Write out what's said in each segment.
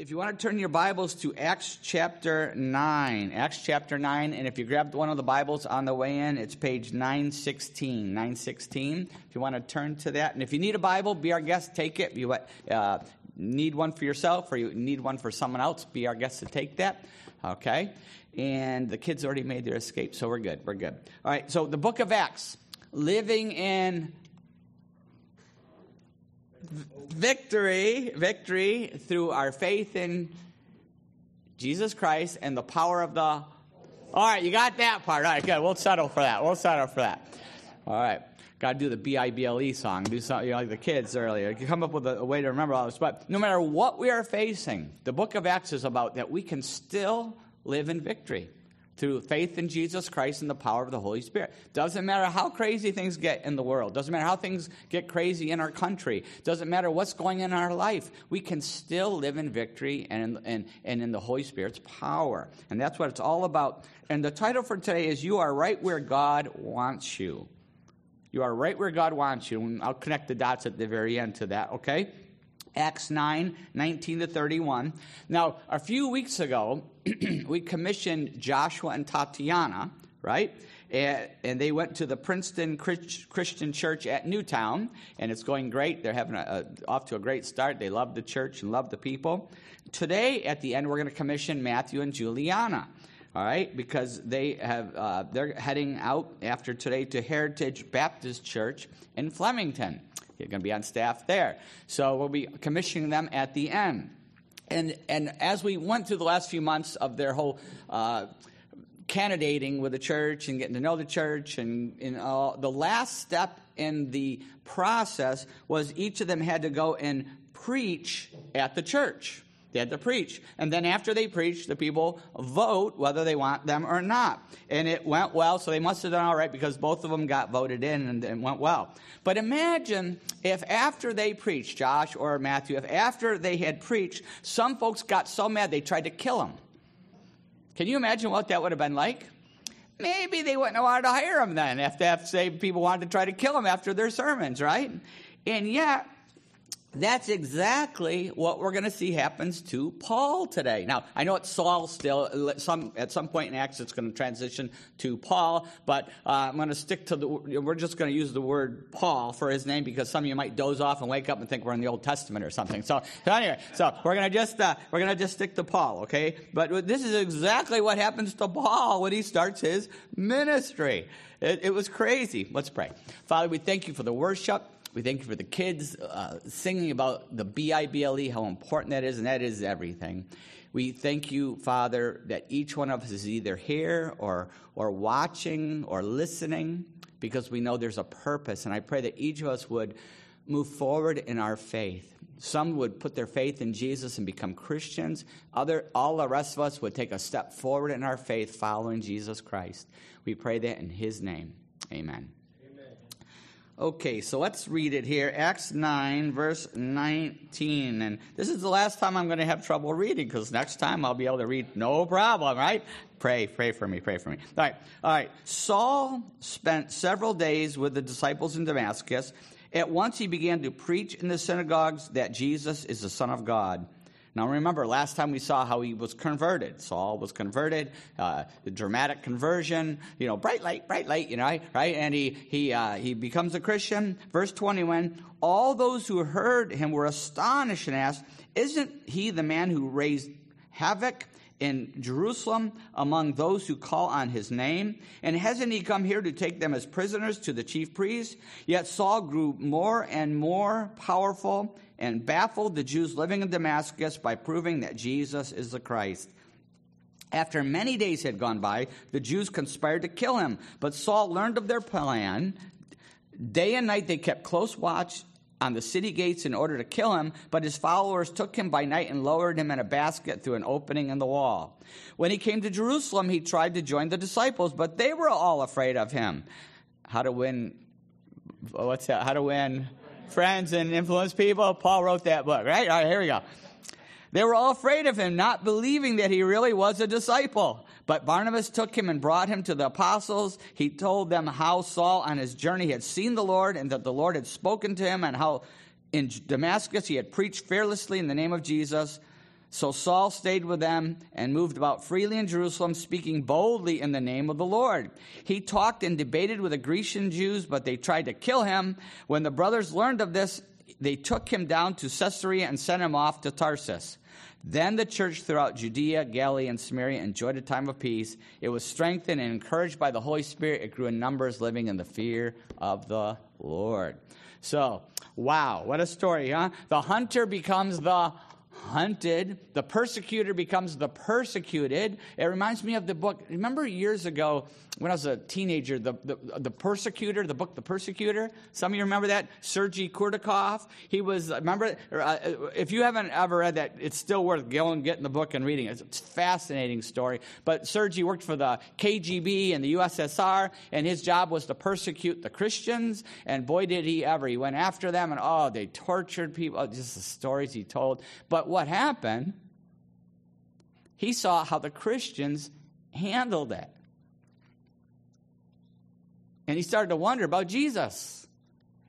If you want to turn your Bibles to Acts chapter 9, Acts chapter 9, and if you grabbed one of the Bibles on the way in, it's page 916. 916. If you want to turn to that, and if you need a Bible, be our guest, take it. If you uh, need one for yourself or you need one for someone else, be our guest to take that. Okay? And the kids already made their escape, so we're good. We're good. All right, so the book of Acts, living in victory, victory through our faith in Jesus Christ and the power of the. All right, you got that part. All right, good. We'll settle for that. We'll settle for that. All right. Got to do the B I B L E song. Do something you know, like the kids earlier. You come up with a, a way to remember all this. But no matter what we are facing, the book of Acts is about that we can still live in victory through faith in Jesus Christ and the power of the Holy Spirit. Doesn't matter how crazy things get in the world. Doesn't matter how things get crazy in our country. Doesn't matter what's going on in our life. We can still live in victory and in, and, and in the Holy Spirit's power. And that's what it's all about. And the title for today is You Are Right Where God Wants You. You are right where God wants you. And I'll connect the dots at the very end to that, okay? Acts 9, 19 to 31. Now, a few weeks ago, we commissioned Joshua and Tatiana, right? And, they went to the Princeton Christian Church at Newtown, and it's going great. They're having a, a, off to a great start. They love the church and love the people. Today, at the end, we're going to commission Matthew and Juliana all right, because they have uh, they're heading out after today to Heritage Baptist Church in Flemington. You're going to be on staff there, so we'll be commissioning them at the end. And and as we went through the last few months of their whole. Uh, candidating with the church and getting to know the church and, and uh, the last step in the process was each of them had to go and preach at the church they had to preach. And then after they preach, the people vote whether they want them or not. And it went well, so they must have done all right because both of them got voted in and it went well. But imagine if after they preached, Josh or Matthew, if after they had preached, some folks got so mad they tried to kill them. Can you imagine what that would have been like? Maybe they wouldn't have wanted to hire them then if, if say people wanted to try to kill them after their sermons, right? And yet, that's exactly what we're going to see happens to Paul today. Now, I know it's Saul still. Some, at some point in Acts, it's going to transition to Paul, but uh, I'm going to stick to the. We're just going to use the word Paul for his name because some of you might doze off and wake up and think we're in the Old Testament or something. So, so anyway, so we're going to just uh, we're going to just stick to Paul, okay? But this is exactly what happens to Paul when he starts his ministry. It, it was crazy. Let's pray. Father, we thank you for the worship. We thank you for the kids uh, singing about the B I B L E, how important that is, and that is everything. We thank you, Father, that each one of us is either here or, or watching or listening because we know there's a purpose. And I pray that each of us would move forward in our faith. Some would put their faith in Jesus and become Christians. Other, all the rest of us would take a step forward in our faith following Jesus Christ. We pray that in His name. Amen. Okay, so let's read it here. Acts 9, verse 19. And this is the last time I'm going to have trouble reading because next time I'll be able to read no problem, right? Pray, pray for me, pray for me. All right, all right. Saul spent several days with the disciples in Damascus. At once he began to preach in the synagogues that Jesus is the Son of God. Now remember, last time we saw how he was converted. Saul was converted, uh, the dramatic conversion, you know, bright light, bright light, you know, right? And he, he, uh, he becomes a Christian. Verse 21, all those who heard him were astonished and asked, isn't he the man who raised havoc in Jerusalem among those who call on his name? And hasn't he come here to take them as prisoners to the chief priests? Yet Saul grew more and more powerful and baffled the Jews living in Damascus by proving that Jesus is the Christ. After many days had gone by, the Jews conspired to kill him, but Saul learned of their plan. Day and night they kept close watch on the city gates in order to kill him, but his followers took him by night and lowered him in a basket through an opening in the wall. When he came to Jerusalem, he tried to join the disciples, but they were all afraid of him. How to win, what's that? How to win friends and influence people. Paul wrote that book, right? All right, here we go. They were all afraid of him, not believing that he really was a disciple. But Barnabas took him and brought him to the apostles. He told them how Saul on his journey had seen the Lord and that the Lord had spoken to him and how in Damascus he had preached fearlessly in the name of Jesus. So Saul stayed with them and moved about freely in Jerusalem, speaking boldly in the name of the Lord. He talked and debated with the Grecian Jews, but they tried to kill him. When the brothers learned of this, they took him down to Caesarea and sent him off to Tarsus. Then the church throughout Judea, Galilee, and Samaria enjoyed a time of peace. It was strengthened and encouraged by the Holy Spirit. It grew in numbers, living in the fear of the Lord. So, wow, what a story, huh? The hunter becomes the hunted. The persecutor becomes the persecuted. It reminds me of the book. Remember years ago when I was a teenager, the, the, the Persecutor, the book The Persecutor? Some of you remember that? Sergei Kourdakov. He was, remember, uh, if you haven't ever read that, it's still worth going, getting the book and reading it. It's a fascinating story. But Sergei worked for the KGB and the USSR, and his job was to persecute the Christians. And boy, did he ever. He went after them, and oh, they tortured people. Just the stories he told. But what happened? He saw how the Christians handled it. And he started to wonder about Jesus.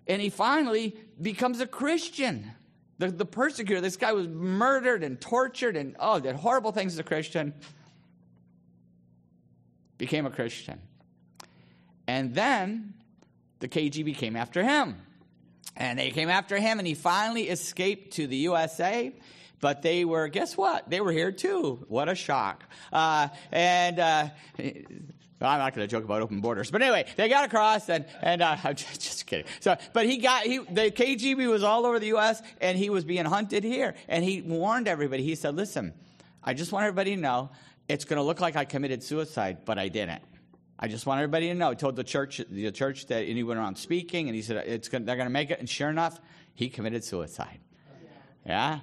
And he finally becomes a Christian. The, the persecutor, this guy was murdered and tortured and, oh, did horrible things as a Christian. Became a Christian. And then the KGB came after him. And they came after him, and he finally escaped to the USA. But they were, guess what? They were here too. What a shock. Uh, and uh, I'm not going to joke about open borders, but anyway, they got across, and and uh, I'm just, just, kidding. So, but he got he the KGB was all over the U.S. and he was being hunted here, and he warned everybody. He said, "Listen, I just want everybody to know it's going to look like I committed suicide, but I didn't. I just want everybody to know." He told the church the church that he went around speaking, and he said, "It's gonna, they're going to make it," and sure enough, he committed suicide. Yeah.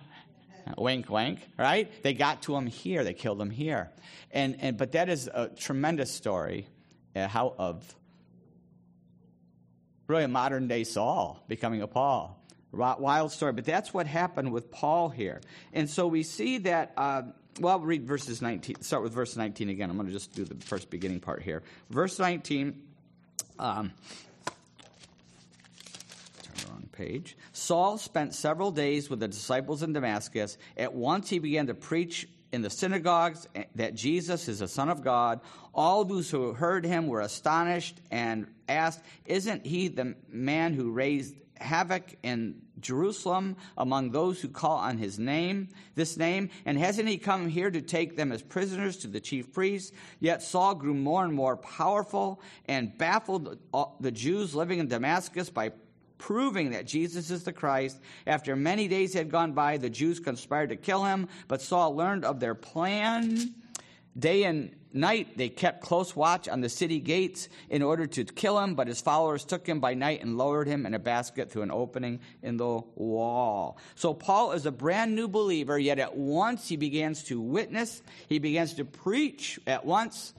Wink, wink, right? They got to him here. They killed him here. And, and, but that is a tremendous story uh, how of really a modern day Saul becoming a Paul. Wild story, but that's what happened with Paul here. And so we see that, uh, well, read verses 19, start with verse 19 again. I'm going to just do the first beginning part here. Verse 19. Um, page. Saul spent several days with the disciples in Damascus. At once he began to preach in the synagogues eh, that Jesus is the Son of God. All those who heard him were astonished and asked, Isn't he the man who raised havoc in Jerusalem among those who call on his name, this name? And hasn't he come here to take them as prisoners to the chief priests? Yet Saul grew more and more powerful and baffled the Jews living in Damascus by proving that Jesus is the Christ. After many days had gone by, the Jews conspired to kill him, but Saul learned of their plan. Day and night they kept close watch on the city gates in order to kill him, but his followers took him by night and lowered him in a basket through an opening in the wall. So Paul is a brand new believer, yet at once he begins to witness, he begins to preach at once,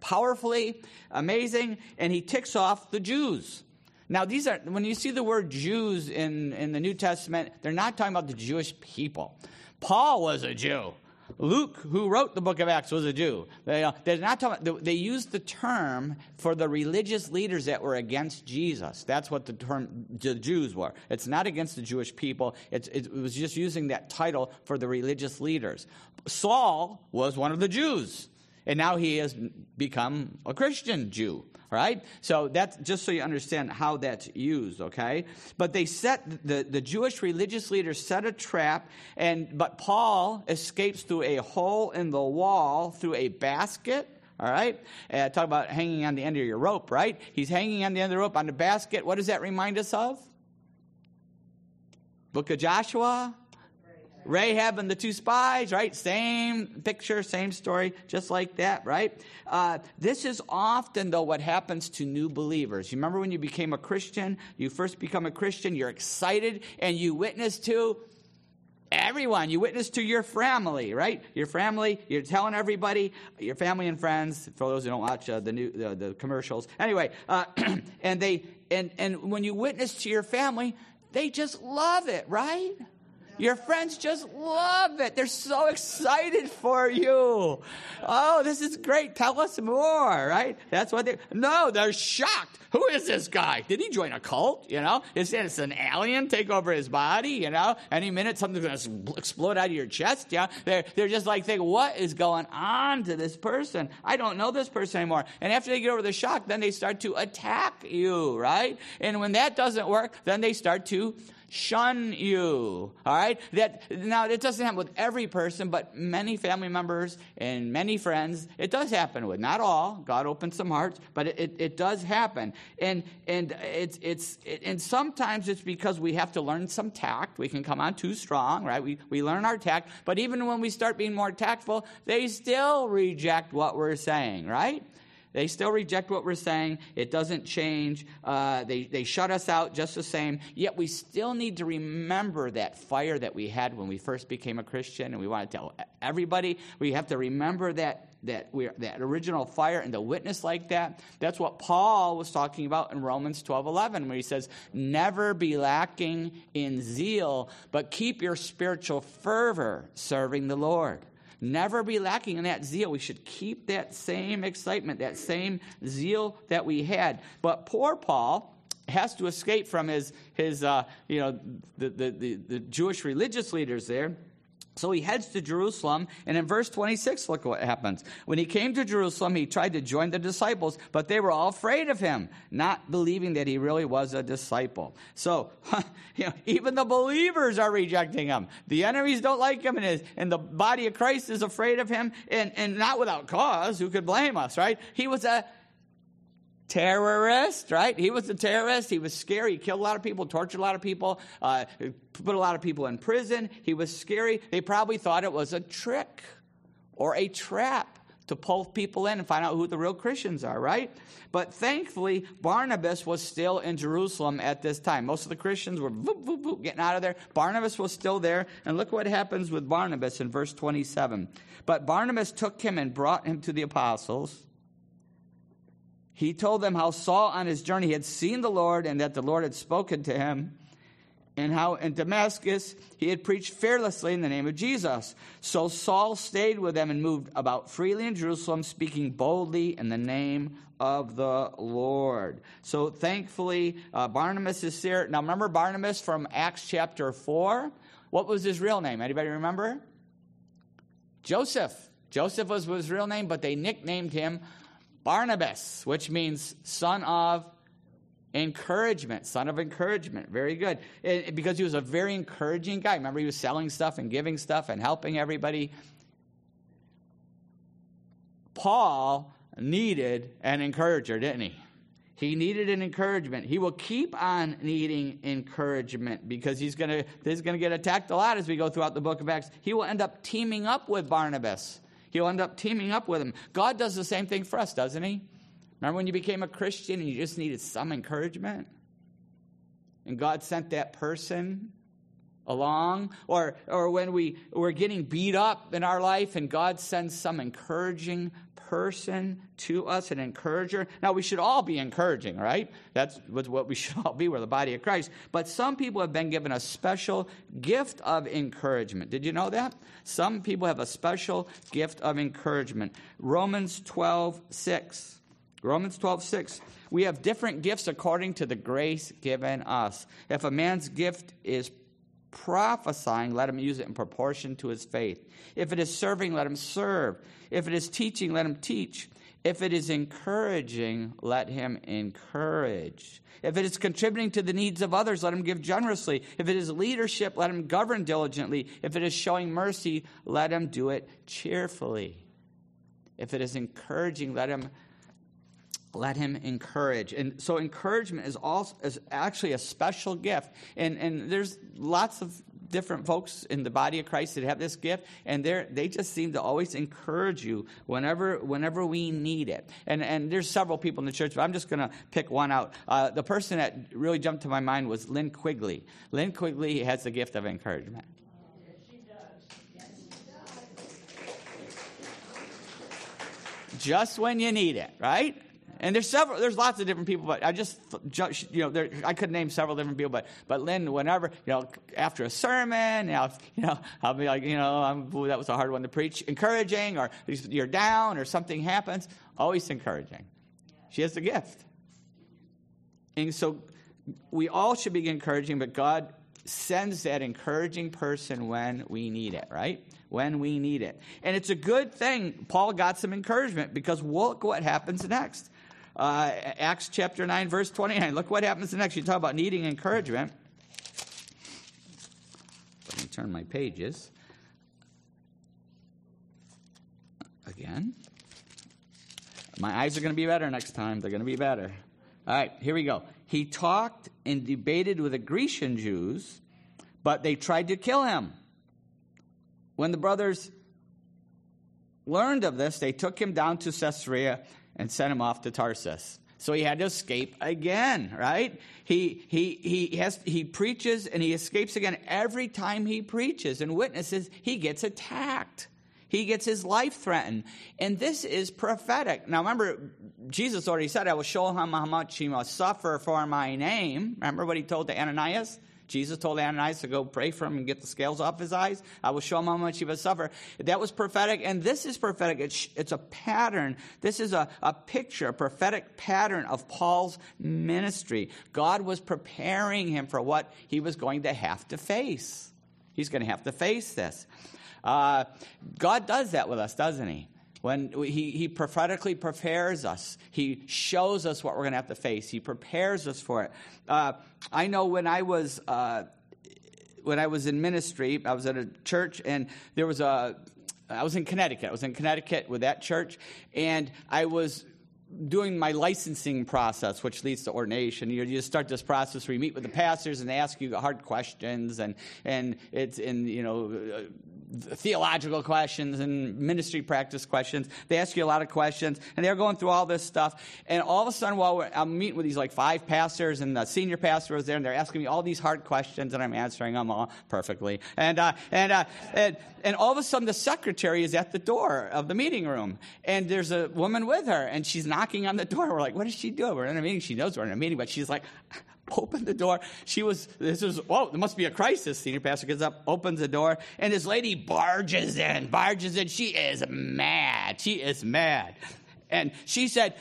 powerfully, amazing, and he ticks off the Jews. Now, these are, when you see the word Jews in, in the New Testament, they're not talking about the Jewish people. Paul was a Jew. Luke, who wrote the book of Acts, was a Jew. They, uh, they're not talking, they used the term for the religious leaders that were against Jesus. That's what the term the Jews were. It's not against the Jewish people. It's, it was just using that title for the religious leaders. Saul was one of the Jews, and now he has become a Christian Jew right? So that's just so you understand how that's used, okay? But they set the, the Jewish religious leaders set a trap, and but Paul escapes through a hole in the wall through a basket. All right, uh, talk about hanging on the end of your rope, right? He's hanging on the end of the rope on the basket. What does that remind us of? Book of Joshua, Rahab and the two spies, right? Same picture, same story, just like that, right? Uh, this is often, though, what happens to new believers. You remember when you became a Christian? You first become a Christian, you're excited, and you witness to everyone. You witness to your family, right? Your family, you're telling everybody, your family and friends, for those who don't watch uh, the, new, the, commercials. Anyway, uh, and, they, and, and when you witness to your family, they just love it, right? Your friends just love it. They're so excited for you. Oh, this is great. Tell us more, right? That's what they, no, they're shocked. Who is this guy? Did he join a cult? You know, is this an alien take over his body? You know, any minute something's to explode out of your chest. Yeah. They're, they're just like thinking, what is going on to this person? I don't know this person anymore. And after they get over the shock, then they start to attack you, right? And when that doesn't work, then they start to shun you. All right? That now it doesn't happen with every person, but many family members and many friends, it does happen with. Not all. God opens some hearts, but it, it, it does happen. And and it's it's it, and sometimes it's because we have to learn some tact. We can come on too strong, right? We we learn our tact, but even when we start being more tactful, they still reject what we're saying, right? They still reject what we're saying. It doesn't change. Uh, they, they shut us out just the same. Yet we still need to remember that fire that we had when we first became a Christian, and we want to tell everybody. We have to remember that that we that original fire and the witness like that. That's what Paul was talking about in Romans 12 11, where he says, Never be lacking in zeal, but keep your spiritual fervor serving the Lord. Never be lacking in that zeal. We should keep that same excitement, that same zeal that we had. But poor Paul has to escape from his, his uh, you know, the, the, the, the Jewish religious leaders there so he heads to Jerusalem, and in verse 26, look what happens. When he came to Jerusalem, he tried to join the disciples, but they were all afraid of him, not believing that he really was a disciple. So, you know, even the believers are rejecting him. The enemies don't like him, and, his, and the body of Christ is afraid of him, and, and not without cause. Who could blame us, right? He was a terrorist, right? He was a terrorist. He was scary. He killed a lot of people, tortured a lot of people, uh, put a lot of people in prison. He was scary. They probably thought it was a trick or a trap to pull people in and find out who the real Christians are, right? But thankfully, Barnabas was still in Jerusalem at this time. Most of the Christians were boop, boop, boop, getting out of there. Barnabas was still there. And look what happens with Barnabas in verse 27. But Barnabas took him and brought him to the apostles he told them how Saul on his journey had seen the Lord and that the Lord had spoken to him, and how in Damascus he had preached fearlessly in the name of Jesus. So Saul stayed with them and moved about freely in Jerusalem, speaking boldly in the name of the Lord. So thankfully, uh, Barnabas is here. Now remember Barnabas from Acts chapter 4? What was his real name? Anybody remember? Joseph. Joseph was his real name, but they nicknamed him Barnabas, which means son of encouragement. Son of encouragement. Very good. It, because he was a very encouraging guy. Remember, he was selling stuff and giving stuff and helping everybody. Paul needed an encourager, didn't he? He needed an encouragement. He will keep on needing encouragement because he's going to he's going to get attacked a lot as we go throughout the book of Acts. He will end up teaming up with Barnabas He'll end up teaming up with him. God does the same thing for us, doesn't he? Remember when you became a Christian and you just needed some encouragement? And God sent that person along? Or, or when we, we're getting beat up in our life and God sends some encouraging person to us, an encourager. Now, we should all be encouraging, right? That's what we should all be. We're the body of Christ. But some people have been given a special gift of encouragement. Did you know that? Some people have a special gift of encouragement. Romans 12, 6. Romans 12, 6. We have different gifts according to the grace given us. If a man's gift is prophesying, let him use it in proportion to his faith. If it is serving, let him serve. If it is teaching, let him teach. If it is encouraging, let him encourage. If it is contributing to the needs of others, let him give generously. If it is leadership, let him govern diligently. If it is showing mercy, let him do it cheerfully. If it is encouraging, let him let him encourage. And so encouragement is also is actually a special gift. And and there's lots of different folks in the body of Christ that have this gift, and they they just seem to always encourage you whenever whenever we need it. And and there's several people in the church, but I'm just going to pick one out. Uh, the person that really jumped to my mind was Lynn Quigley. Lynn Quigley has the gift of encouragement. She does. She does. Just when you need it, right? And there's several, there's lots of different people, but I just, you know, there, I could name several different people, but, but Lynn, whenever, you know, after a sermon, you know, I'll be like, you know, I'm, ooh, that was a hard one to preach, encouraging, or you're down, or something happens, always encouraging. She has the gift. And so we all should be encouraging, but God sends that encouraging person when we need it, right? When we need it. And it's a good thing Paul got some encouragement because look what happens next. Uh, Acts chapter 9, verse 29. Look what happens next. You talk about needing encouragement. Let me turn my pages. Again. My eyes are going to be better next time. They're going to be better. All right, here we go. He talked and debated with the Grecian Jews, but they tried to kill him. When the brothers learned of this, they took him down to Caesarea and sent him off to Tarsus. So he had to escape again, right? He, he, he, has, he preaches and he escapes again. Every time he preaches and witnesses, he gets attacked. He gets his life threatened. And this is prophetic. Now remember, Jesus already said, I will show him how much he must suffer for my name. Remember what he told to Ananias? Jesus told Ananias to go pray for him and get the scales off his eyes. I will show him how much he must suffer. That was prophetic, and this is prophetic. It's, it's a pattern. This is a, a picture, a prophetic pattern of Paul's ministry. God was preparing him for what he was going to have to face. He's going to have to face this. Uh, God does that with us, doesn't he? When he, he prophetically prepares us he shows us what we're going to have to face. He prepares us for it. Uh, i know when i was uh, when i was in ministry i was at a church and there was a i was in connecticut. I was in connecticut with that church and i was doing my licensing process, which leads to ordination. You, you start this process where you meet with the pastors and they ask you hard questions, and and it's in you know uh, theological questions and ministry practice questions. They ask you a lot of questions, and they're going through all this stuff. And all of a sudden, while I'm meeting with these like five pastors, and the senior pastor was there, and they're asking me all these hard questions, and I'm answering them all perfectly. And uh, and, uh, and and all of a sudden, the secretary is at the door of the meeting room, and there's a woman with her, and she's not knocking on the door. We're like, what is she doing? We're in a meeting. She knows we're in a meeting, but she's like, open the door. She was, this was, whoa, there must be a crisis. Senior pastor gets up, opens the door, and this lady barges in, barges in. She is mad. She is mad. And she said,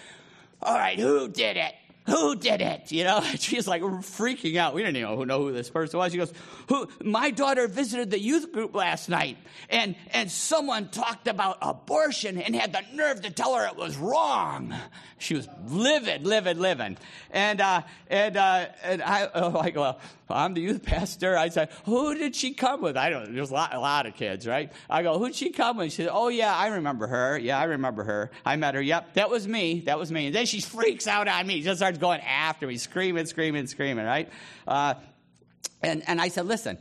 all right, who did it? Who did it? You know, she's like freaking out. We didn't even know, who this person was. She goes, who, my daughter visited the youth group last night and, and someone talked about abortion and had the nerve to tell her it was wrong. She was livid, livid, livid. And, uh, and, uh, and I, oh, like, well, I'm the youth pastor. I said, who did she come with? I don't, there's a lot, a lot of kids, right? I go, who'd she come with? She said, oh yeah, I remember her. Yeah, I remember her. I met her. Yep, that was me. That was me. And then she freaks out on me. Just starts going after me, screaming, screaming, screaming, right? Uh, and, and I said, listen,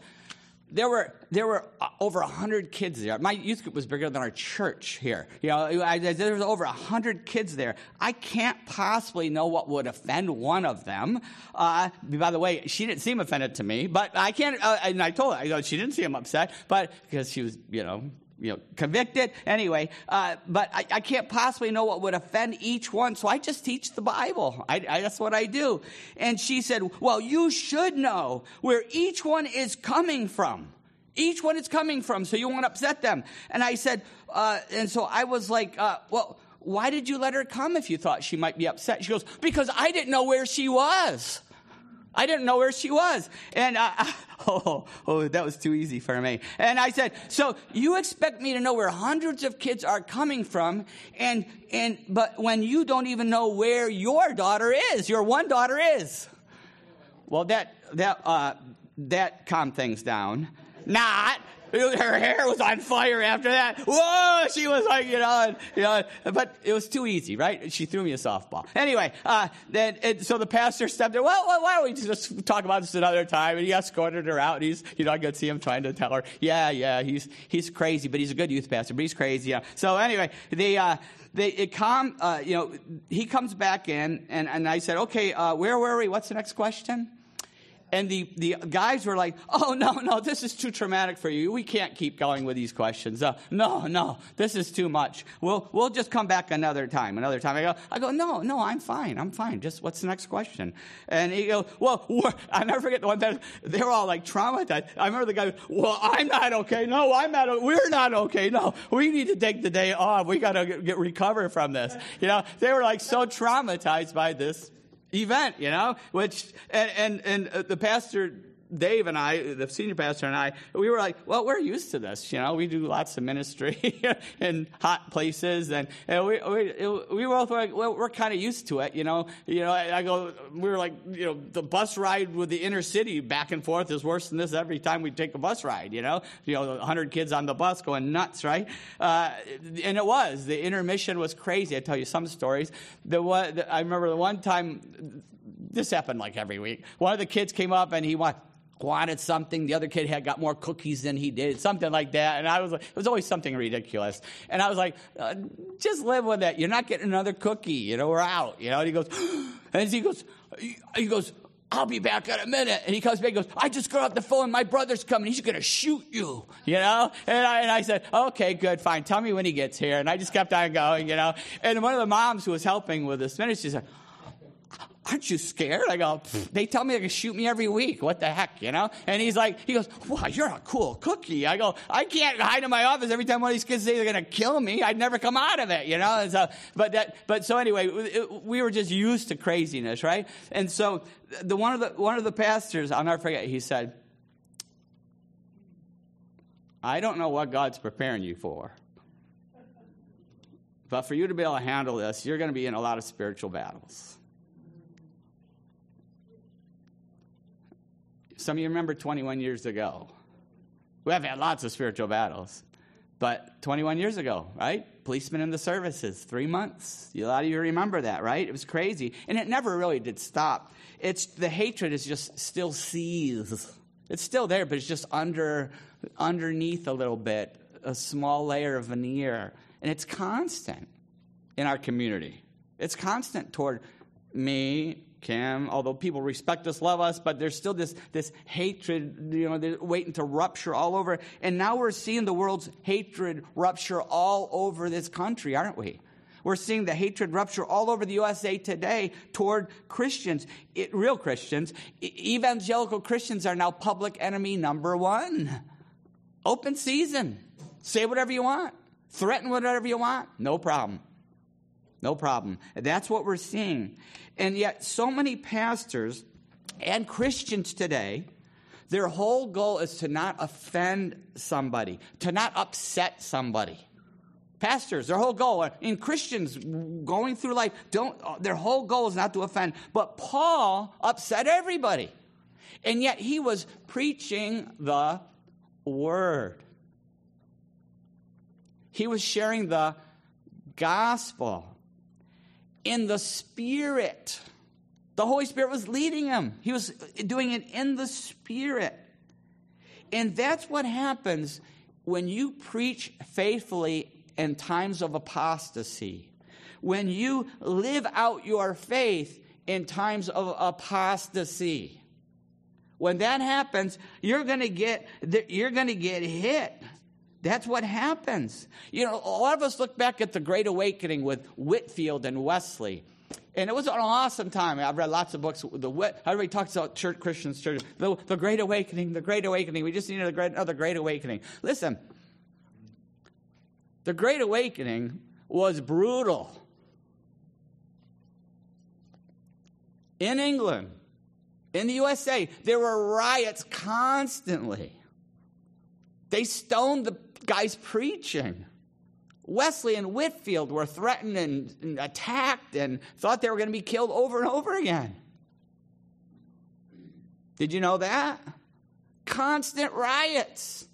there were there were uh, over hundred kids there. My youth group was bigger than our church here. You know, I, there was over hundred kids there. I can't possibly know what would offend one of them. Uh, by the way, she didn't seem offended to me, but I can't. Uh, and I told her, I go, she didn't seem upset, but because she was, you know, you know, convicted. Anyway, uh, but I, I, can't possibly know what would offend each one, so I just teach the Bible. I, I, that's what I do. And she said, Well, you should know where each one is coming from. Each one is coming from, so you won't upset them. And I said, uh, and so I was like, uh, Well, why did you let her come if you thought she might be upset? She goes, Because I didn't know where she was. I didn't know where she was. And uh, oh, oh, that was too easy for me. And I said, so you expect me to know where hundreds of kids are coming from, and and but when you don't even know where your daughter is, your one daughter is. Well, that that uh, that calmed things down. Not her hair was on fire after that. Whoa, she was like, you know, you know, but it was too easy, right? She threw me a softball. Anyway, uh, then and so the pastor stepped in. Well, why don't we just talk about this another time? And he escorted her out. And he's, you know, I could see him trying to tell her, yeah, yeah, he's he's crazy, but he's a good youth pastor, but he's crazy. Yeah. So anyway, the. Uh, they it come, uh, you know, he comes back in, and, and I said, okay, uh, where were we? What's the next question? And the, the guys were like, oh, no, no, this is too traumatic for you. We can't keep going with these questions. Uh, no, no, this is too much. We'll, we'll just come back another time, another time. I go, I go, no, no, I'm fine. I'm fine. Just what's the next question? And he goes, well, I never forget the one that they were all like traumatized. I remember the guy, well, I'm not okay. No, I'm not, we're not okay. No, we need to take the day off. We got to get, get from this. You know, they were like so traumatized by this event, you know, which, and, and, and uh, the pastor, Dave and I, the senior pastor and I, we were like, well, we're used to this. You know, we do lots of ministry in hot places, and, and we, we, we were both like, well, we're kind of used to it. You know, you know. I go, we were like, you know, the bus ride with the inner city back and forth is worse than this every time we take a bus ride. You know, you know, 100 kids on the bus going nuts, right? Uh, and it was the intermission was crazy. I tell you some stories. The one, I remember the one time. This happened like every week. One of the kids came up and he went wanted something. The other kid had got more cookies than he did, something like that. And I was like, it was always something ridiculous. And I was like, uh, just live with it. You're not getting another cookie. You know, we're out. You know, and he goes, and he goes, he goes, I'll be back in a minute. And he comes back and goes, I just got off the phone. My brother's coming. He's going to shoot you, you know? And I, and I said, okay, good, fine. Tell me when he gets here. And I just kept on going, you know? And one of the moms who was helping with this ministry said, aren't you scared? I go, they tell me they can shoot me every week. What the heck, you know? And he's like, he goes, wow, you're a cool cookie. I go, I can't hide in my office every time one of these kids say they're going to kill me. I'd never come out of it, you know? And so, but that, but so anyway, it, we were just used to craziness, right? And so the one of the, one of the pastors, I'll never forget, he said, I don't know what God's preparing you for. But for you to be able to handle this, you're going to be in a lot of spiritual battles. Some of you remember 21 years ago. We have had lots of spiritual battles. But 21 years ago, right? Policemen in the services, three months. A lot of you remember that, right? It was crazy. And it never really did stop. It's the hatred is just still seethes. It's still there, but it's just under underneath a little bit, a small layer of veneer. And it's constant in our community. It's constant toward me, Kim, although people respect us, love us, but there's still this, this hatred, you know, they're waiting to rupture all over. And now we're seeing the world's hatred rupture all over this country, aren't we? We're seeing the hatred rupture all over the USA today toward Christians, it, real Christians. Evangelical Christians are now public enemy number one. Open season. Say whatever you want. Threaten whatever you want. No problem. No problem. That's what we're seeing. And yet, so many pastors and Christians today, their whole goal is to not offend somebody, to not upset somebody. Pastors, their whole goal, and Christians going through life, don't, uh, their whole goal is not to offend. But Paul upset everybody. And yet he was preaching the word. He was sharing the gospel in the Spirit. The Holy Spirit was leading him, he was doing it in the Spirit. And that's what happens when you preach faithfully in times of apostasy. When you live out your faith in times of apostasy. When that happens, you're going to get you're going to get hit. That's what happens. You know, a lot of us look back at the Great Awakening with Whitefield and Wesley. And it was an awesome time. I've read lots of books. The everybody talks about church Christians, church, the, the Great Awakening, the Great Awakening. We just need another great, another Great Awakening. Listen, the Great Awakening was brutal. In England, in the USA, there were riots constantly. They stoned the guys preaching. Wesley and Whitefield were threatened and, attacked and thought they were going to be killed over and over again. Did you know that? Constant riots.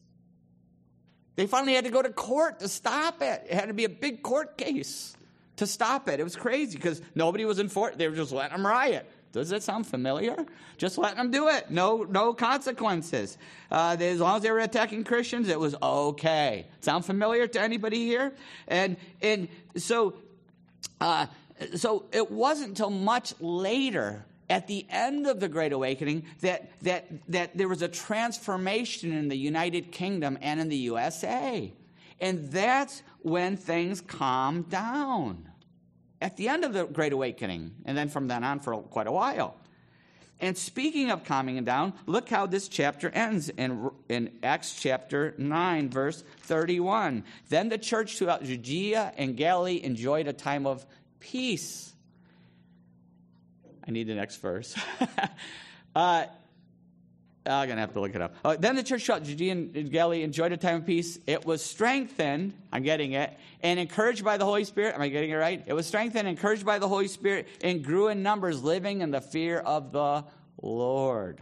They finally had to go to court to stop it. It had to be a big court case to stop it. It was crazy because nobody was in fort. They were just letting them riot. Does that sound familiar? Just letting them do it. No, no consequences. Uh, as long as they were attacking Christians, it was okay. Sound familiar to anybody here? And and so, uh, so it wasn't until much later at the end of the Great Awakening that, that, that there was a transformation in the United Kingdom and in the USA. And that's when things calmed down. At the end of the Great Awakening, and then from then on for quite a while. And speaking of calming down, look how this chapter ends in, in Acts chapter 9, verse 31. Then the church throughout Judea and Galilee enjoyed a time of peace I need the next verse. uh, I'm going to have to look it up. Uh, then the church throughout Judea and Galilee enjoyed a time of peace. It was strengthened, I'm getting it, and encouraged by the Holy Spirit. Am I getting it right? It was strengthened, encouraged by the Holy Spirit, and grew in numbers, living in the fear of the Lord.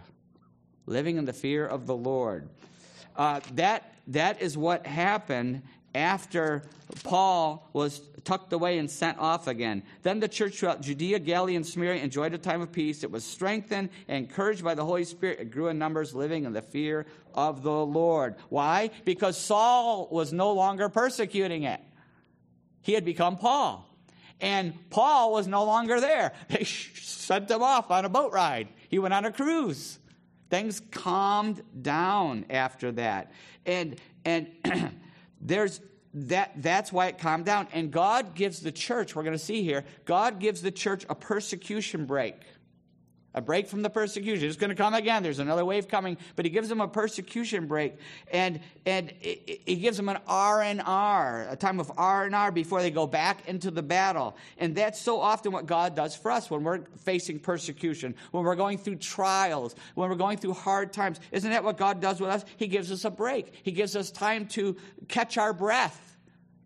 Living in the fear of the Lord. Uh, that, that is what happened after Paul was tucked away and sent off again. Then the church throughout Judea, Galilee, and Samaria enjoyed a time of peace. It was strengthened and encouraged by the Holy Spirit. It grew in numbers, living in the fear of the Lord. Why? Because Saul was no longer persecuting it. He had become Paul. And Paul was no longer there. They sent him off on a boat ride. He went on a cruise. Things calmed down after that. And and there's that that's why it calmed down. And god gives the church we're going to see here god gives the church a persecution break a break from the persecution. It's going to come again. There's another wave coming, but he gives them a persecution break, and and he gives them an R and R, a time of R and R before they go back into the battle. And that's so often what God does for us when we're facing persecution, when we're going through trials, when we're going through hard times. Isn't that what God does with us? He gives us a break. He gives us time to catch our breath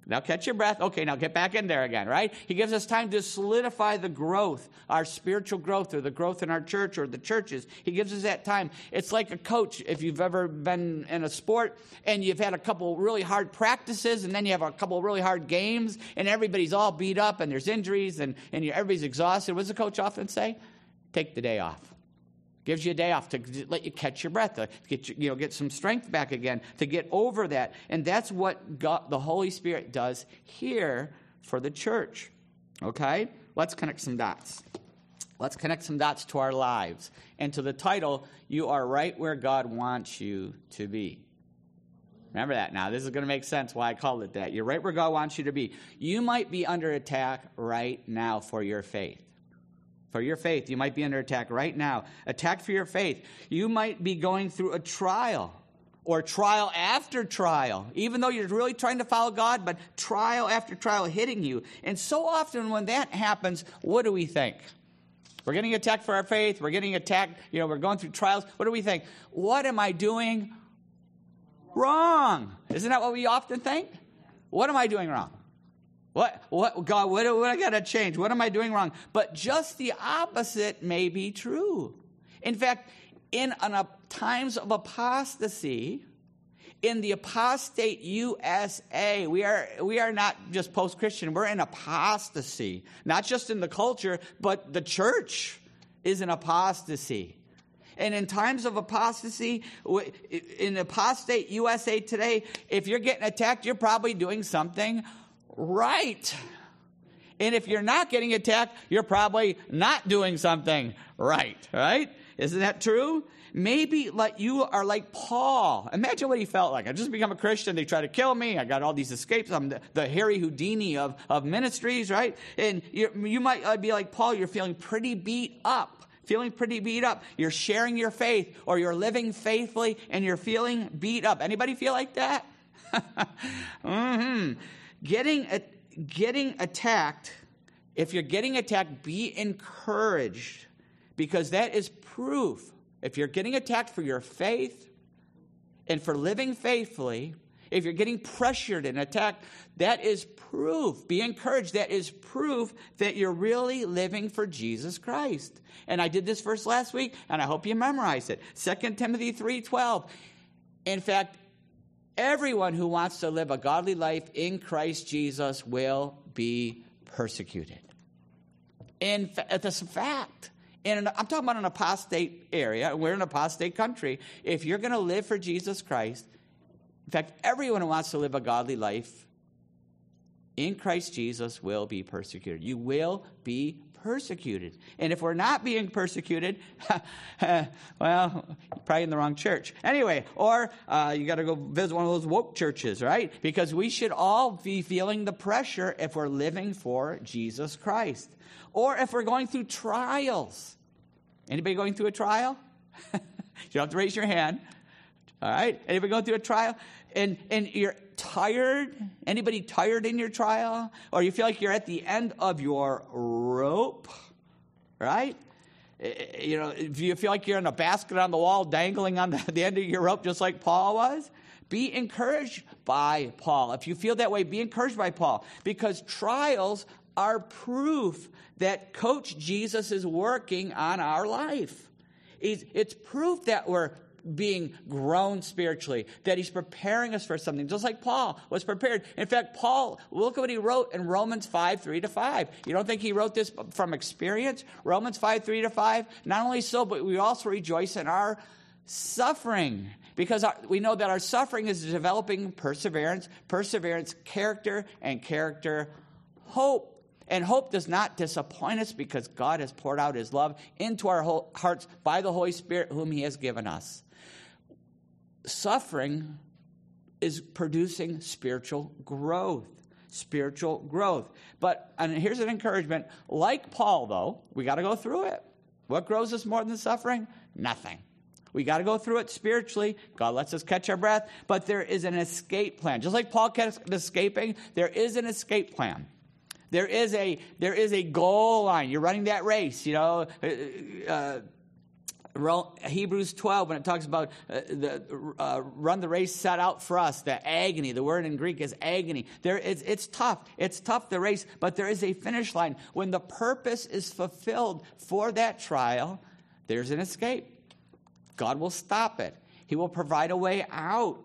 now catch your breath. Okay, now get back in there again, right? He gives us time to solidify the growth, our spiritual growth, or the growth in our church or the churches. He gives us that time. It's like a coach, if you've ever been in a sport and you've had a couple really hard practices and then you have a couple really hard games and everybody's all beat up and there's injuries and, and everybody's exhausted. What does the coach often say? Take the day off. Gives you a day off to let you catch your breath, to get, you know, get some strength back again, to get over that. And that's what God, the Holy Spirit does here for the church. Okay? Let's connect some dots. Let's connect some dots to our lives and to the title, You Are Right Where God Wants You to Be. Remember that now. This is going to make sense why I called it that. You're right where God wants you to be. You might be under attack right now for your faith for your faith. You might be under attack right now. Attack for your faith. You might be going through a trial or trial after trial, even though you're really trying to follow God, but trial after trial hitting you. And so often when that happens, what do we think? We're getting attacked for our faith. We're getting attacked, you know, we're going through trials. What do we think? What am I doing wrong? Isn't that what we often think? What am I doing wrong? What, what, God, what, what I got to change? What am I doing wrong? But just the opposite may be true. In fact, in an, uh, times of apostasy, in the apostate USA, we are, we are not just post Christian, we're in apostasy. Not just in the culture, but the church is in apostasy. And in times of apostasy, in apostate USA today, if you're getting attacked, you're probably doing something right. And if you're not getting attacked, you're probably not doing something right, right? Isn't that true? Maybe like you are like Paul. Imagine what he felt like. I just become a Christian. They try to kill me. I got all these escapes. I'm the, the Harry Houdini of, of ministries, right? And you might uh, be like Paul. You're feeling pretty beat up. Feeling pretty beat up. You're sharing your faith or you're living faithfully and you're feeling beat up. Anybody feel like that? mm-hmm getting, getting attacked, if you're getting attacked, be encouraged because that is proof. If you're getting attacked for your faith and for living faithfully, if you're getting pressured and attacked, that is proof. Be encouraged. That is proof that you're really living for Jesus Christ. And I did this verse last week, and I hope you memorize it. 2 Timothy 3.12. In fact, Everyone who wants to live a godly life in Christ Jesus will be persecuted. And uh, that's a fact. And I'm talking about an apostate area. We're an apostate country. If you're going to live for Jesus Christ, in fact, everyone who wants to live a godly life in Christ Jesus will be persecuted. You will be persecuted. And if we're not being persecuted, well, probably in the wrong church. Anyway, or uh, you got to go visit one of those woke churches, right? Because we should all be feeling the pressure if we're living for Jesus Christ. Or if we're going through trials. Anybody going through a trial? you don't have to raise your hand. All right? Anybody going through a trial? And, and you're tired? Anybody tired in your trial? Or you feel like you're at the end of your rope? Right? You know, if you feel like you're in a basket on the wall dangling on the end of your rope, just like Paul was, be encouraged by Paul. If you feel that way, be encouraged by Paul because trials are proof that Coach Jesus is working on our life. It's proof that we're being grown spiritually, that he's preparing us for something, just like Paul was prepared. In fact, Paul, look at what he wrote in Romans 5 3 to 5. You don't think he wrote this from experience? Romans 5 3 to 5. Not only so, but we also rejoice in our suffering because our, we know that our suffering is developing perseverance, perseverance, character, and character, hope. And hope does not disappoint us because God has poured out his love into our hearts by the Holy Spirit, whom he has given us. Suffering is producing spiritual growth. Spiritual growth. But, and here's an encouragement like Paul, though, we got to go through it. What grows us more than suffering? Nothing. We got to go through it spiritually. God lets us catch our breath, but there is an escape plan. Just like Paul kept escaping, there is an escape plan. There is a there is a goal line. You're running that race, you know. Uh, uh Hebrews 12, when it talks about uh, the uh, run the race set out for us, the agony, the word in Greek is agony. There, it's, it's tough. It's tough, the race, but there is a finish line. When the purpose is fulfilled for that trial, there's an escape. God will stop it, He will provide a way out.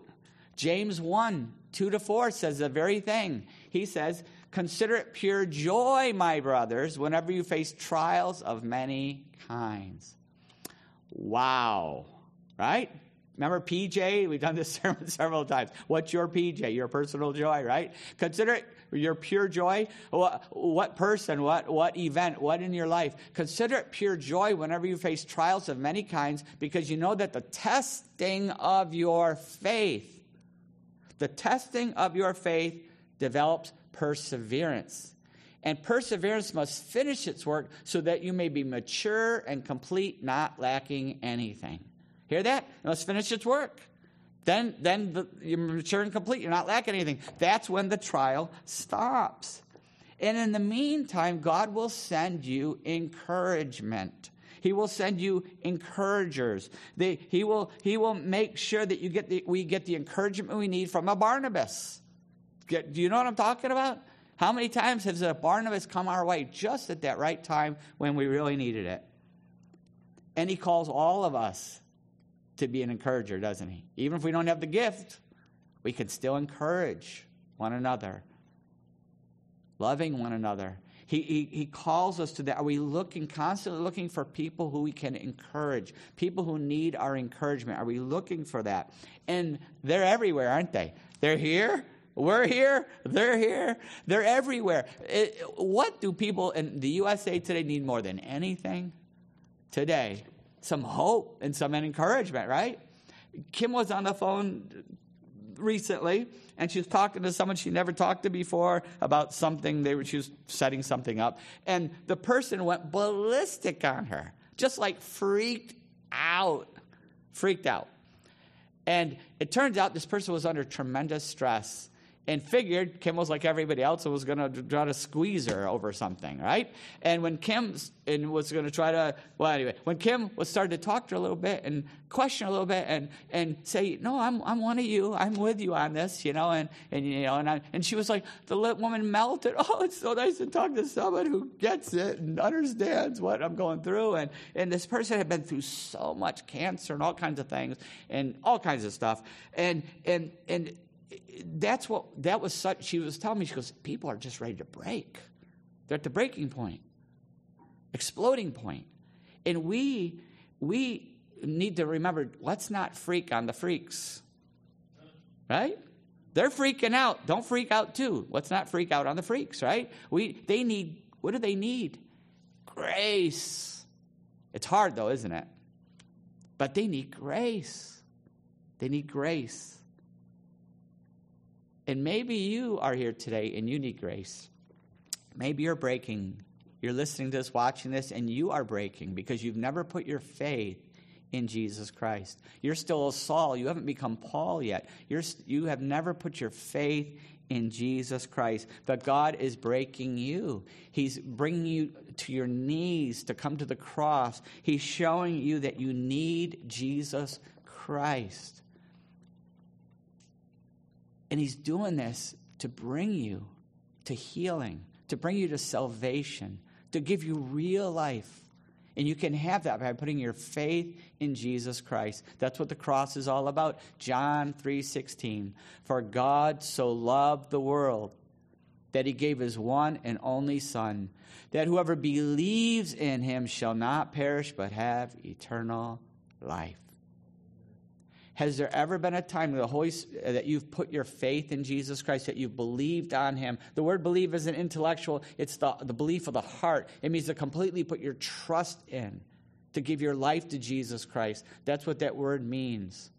James 1 2 to 4 says the very thing. He says, Consider it pure joy, my brothers, whenever you face trials of many kinds. Wow. Right? Remember PJ? We've done this sermon several times. What's your PJ? Your personal joy, right? Consider it your pure joy. What, person, what, what event, what in your life? Consider it pure joy whenever you face trials of many kinds because you know that the testing of your faith, the testing of your faith develops perseverance. And perseverance must finish its work so that you may be mature and complete, not lacking anything. Hear that? It must finish its work. Then, then the, you're mature and complete. You're not lacking anything. That's when the trial stops. And in the meantime, God will send you encouragement. He will send you encouragers. They, he, will, he will make sure that you get the, we get the encouragement we need from a Barnabas. Get, do you know what I'm talking about? How many times has a Barnabas come our way just at that right time when we really needed it? And he calls all of us to be an encourager, doesn't he? Even if we don't have the gift, we can still encourage one another, loving one another. He, he, he calls us to that. Are we looking, constantly looking for people who we can encourage, people who need our encouragement? Are we looking for that? And they're everywhere, aren't they? They're here, we're here, they're here, they're everywhere. It, what do people in the USA today need more than anything? Today, some hope and some encouragement, right? Kim was on the phone recently and she was talking to someone she never talked to before about something they were she was setting something up and the person went ballistic on her just like freaked out freaked out and it turns out this person was under tremendous stress and figured Kim was like everybody else and was going to try to squeeze her over something, right? And when Kim and was going to try to, well, anyway, when Kim was started to talk to her a little bit and question a little bit and and say, no, I'm I'm one of you, I'm with you on this, you know, and and you know, and I, and she was like, the little woman melted. Oh, it's so nice to talk to someone who gets it and understands what I'm going through, and and this person had been through so much cancer and all kinds of things and all kinds of stuff, and and and that's what that was such she was telling me she goes people are just ready to break they're at the breaking point exploding point and we we need to remember let's not freak on the freaks right They're freaking out. Don't freak out too. Let's not freak out on the freaks, right? We they need what do they need? Grace. It's hard though, isn't it? But they need grace. They need grace. And maybe you are here today and you need grace. Maybe you're breaking. You're listening to this, watching this, and you are breaking because you've never put your faith in Jesus Christ. You're still a Saul. You haven't become Paul yet. You're, you have never put your faith in Jesus Christ. But God is breaking you. He's bringing you to your knees to come to the cross. He's showing you that you need Jesus Christ. And He's doing this to bring you to healing, to bring you to salvation, to give you real life. And you can have that by putting your faith in Jesus Christ. That's what the cross is all about. John 3:16. For God so loved the world that he gave his one and only son, that whoever believes in him shall not perish but have eternal life. Has there ever been a time the Holy, uh, that you've put your faith in Jesus Christ, that you've believed on Him? The word believe isn't intellectual, it's the, the belief of the heart. It means to completely put your trust in, to give your life to Jesus Christ. That's what that word means.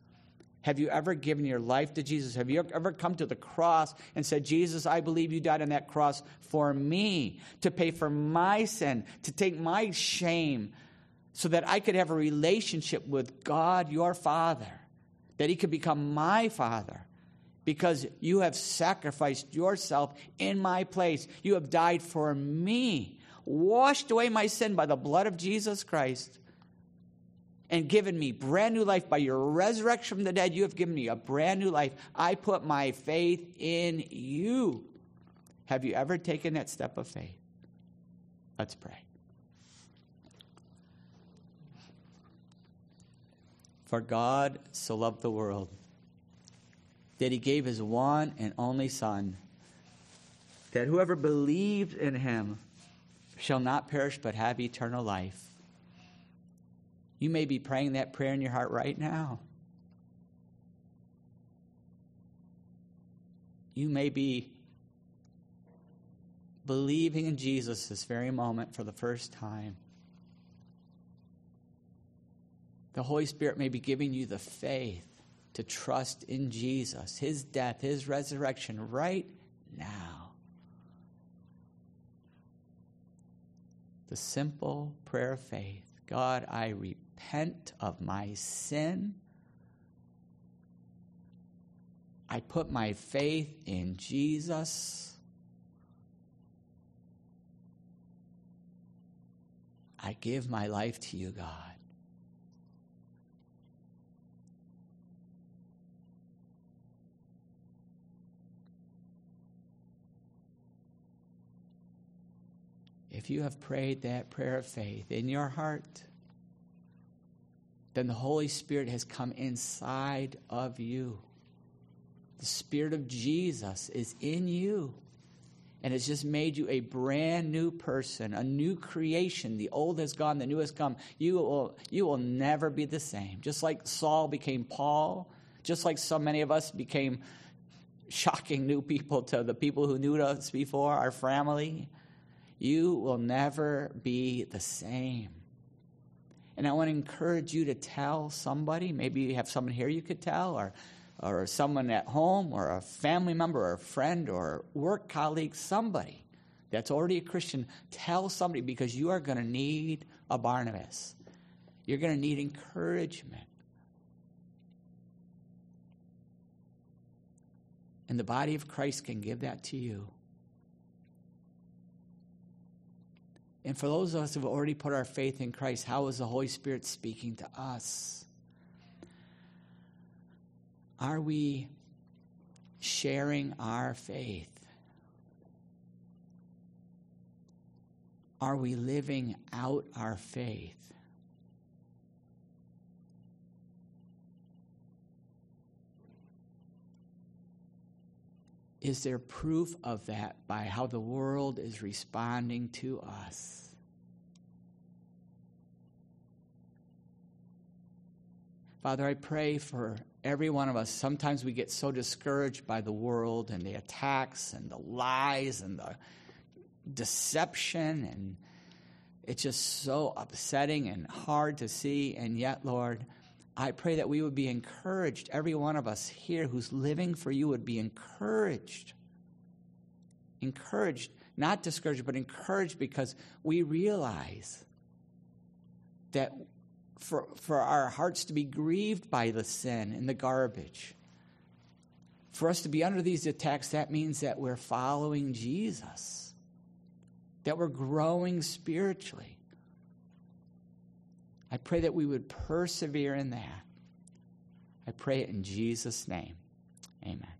Have you ever given your life to Jesus? Have you ever come to the cross and said, Jesus, I believe you died on that cross for me, to pay for my sin, to take my shame, so that I could have a relationship with God, your Father? That he could become my father because you have sacrificed yourself in my place. You have died for me, washed away my sin by the blood of Jesus Christ, and given me brand new life by your resurrection from the dead. You have given me a brand new life. I put my faith in you. Have you ever taken that step of faith? Let's pray. For God so loved the world that he gave his one and only Son, that whoever believes in him shall not perish but have eternal life. You may be praying that prayer in your heart right now. You may be believing in Jesus this very moment for the first time. The Holy Spirit may be giving you the faith to trust in Jesus, His death, His resurrection right now. The simple prayer of faith God, I repent of my sin. I put my faith in Jesus. I give my life to you, God. If you have prayed that prayer of faith in your heart, then the Holy Spirit has come inside of you. The Spirit of Jesus is in you and has just made you a brand new person, a new creation. The old has gone, the new has come. You will, you will never be the same. Just like Saul became Paul, just like so many of us became shocking new people to the people who knew us before, our family you will never be the same. And I want to encourage you to tell somebody, maybe you have someone here you could tell, or, or someone at home, or a family member, or a friend, or work colleague, somebody that's already a Christian. Tell somebody because you are going to need a Barnabas. You're going to need encouragement. And the body of Christ can give that to you. And for those of us who have already put our faith in Christ, how is the Holy Spirit speaking to us? Are we sharing our faith? Are we living out our faith? Is there proof of that by how the world is responding to us? Father, I pray for every one of us. Sometimes we get so discouraged by the world and the attacks and the lies and the deception, and it's just so upsetting and hard to see. And yet, Lord, I pray that we would be encouraged. Every one of us here who's living for you would be encouraged. Encouraged, not discouraged, but encouraged because we realize that for, for our hearts to be grieved by the sin and the garbage, for us to be under these attacks, that means that we're following Jesus, that we're growing spiritually. I pray that we would persevere in that. I pray it in Jesus' name. Amen.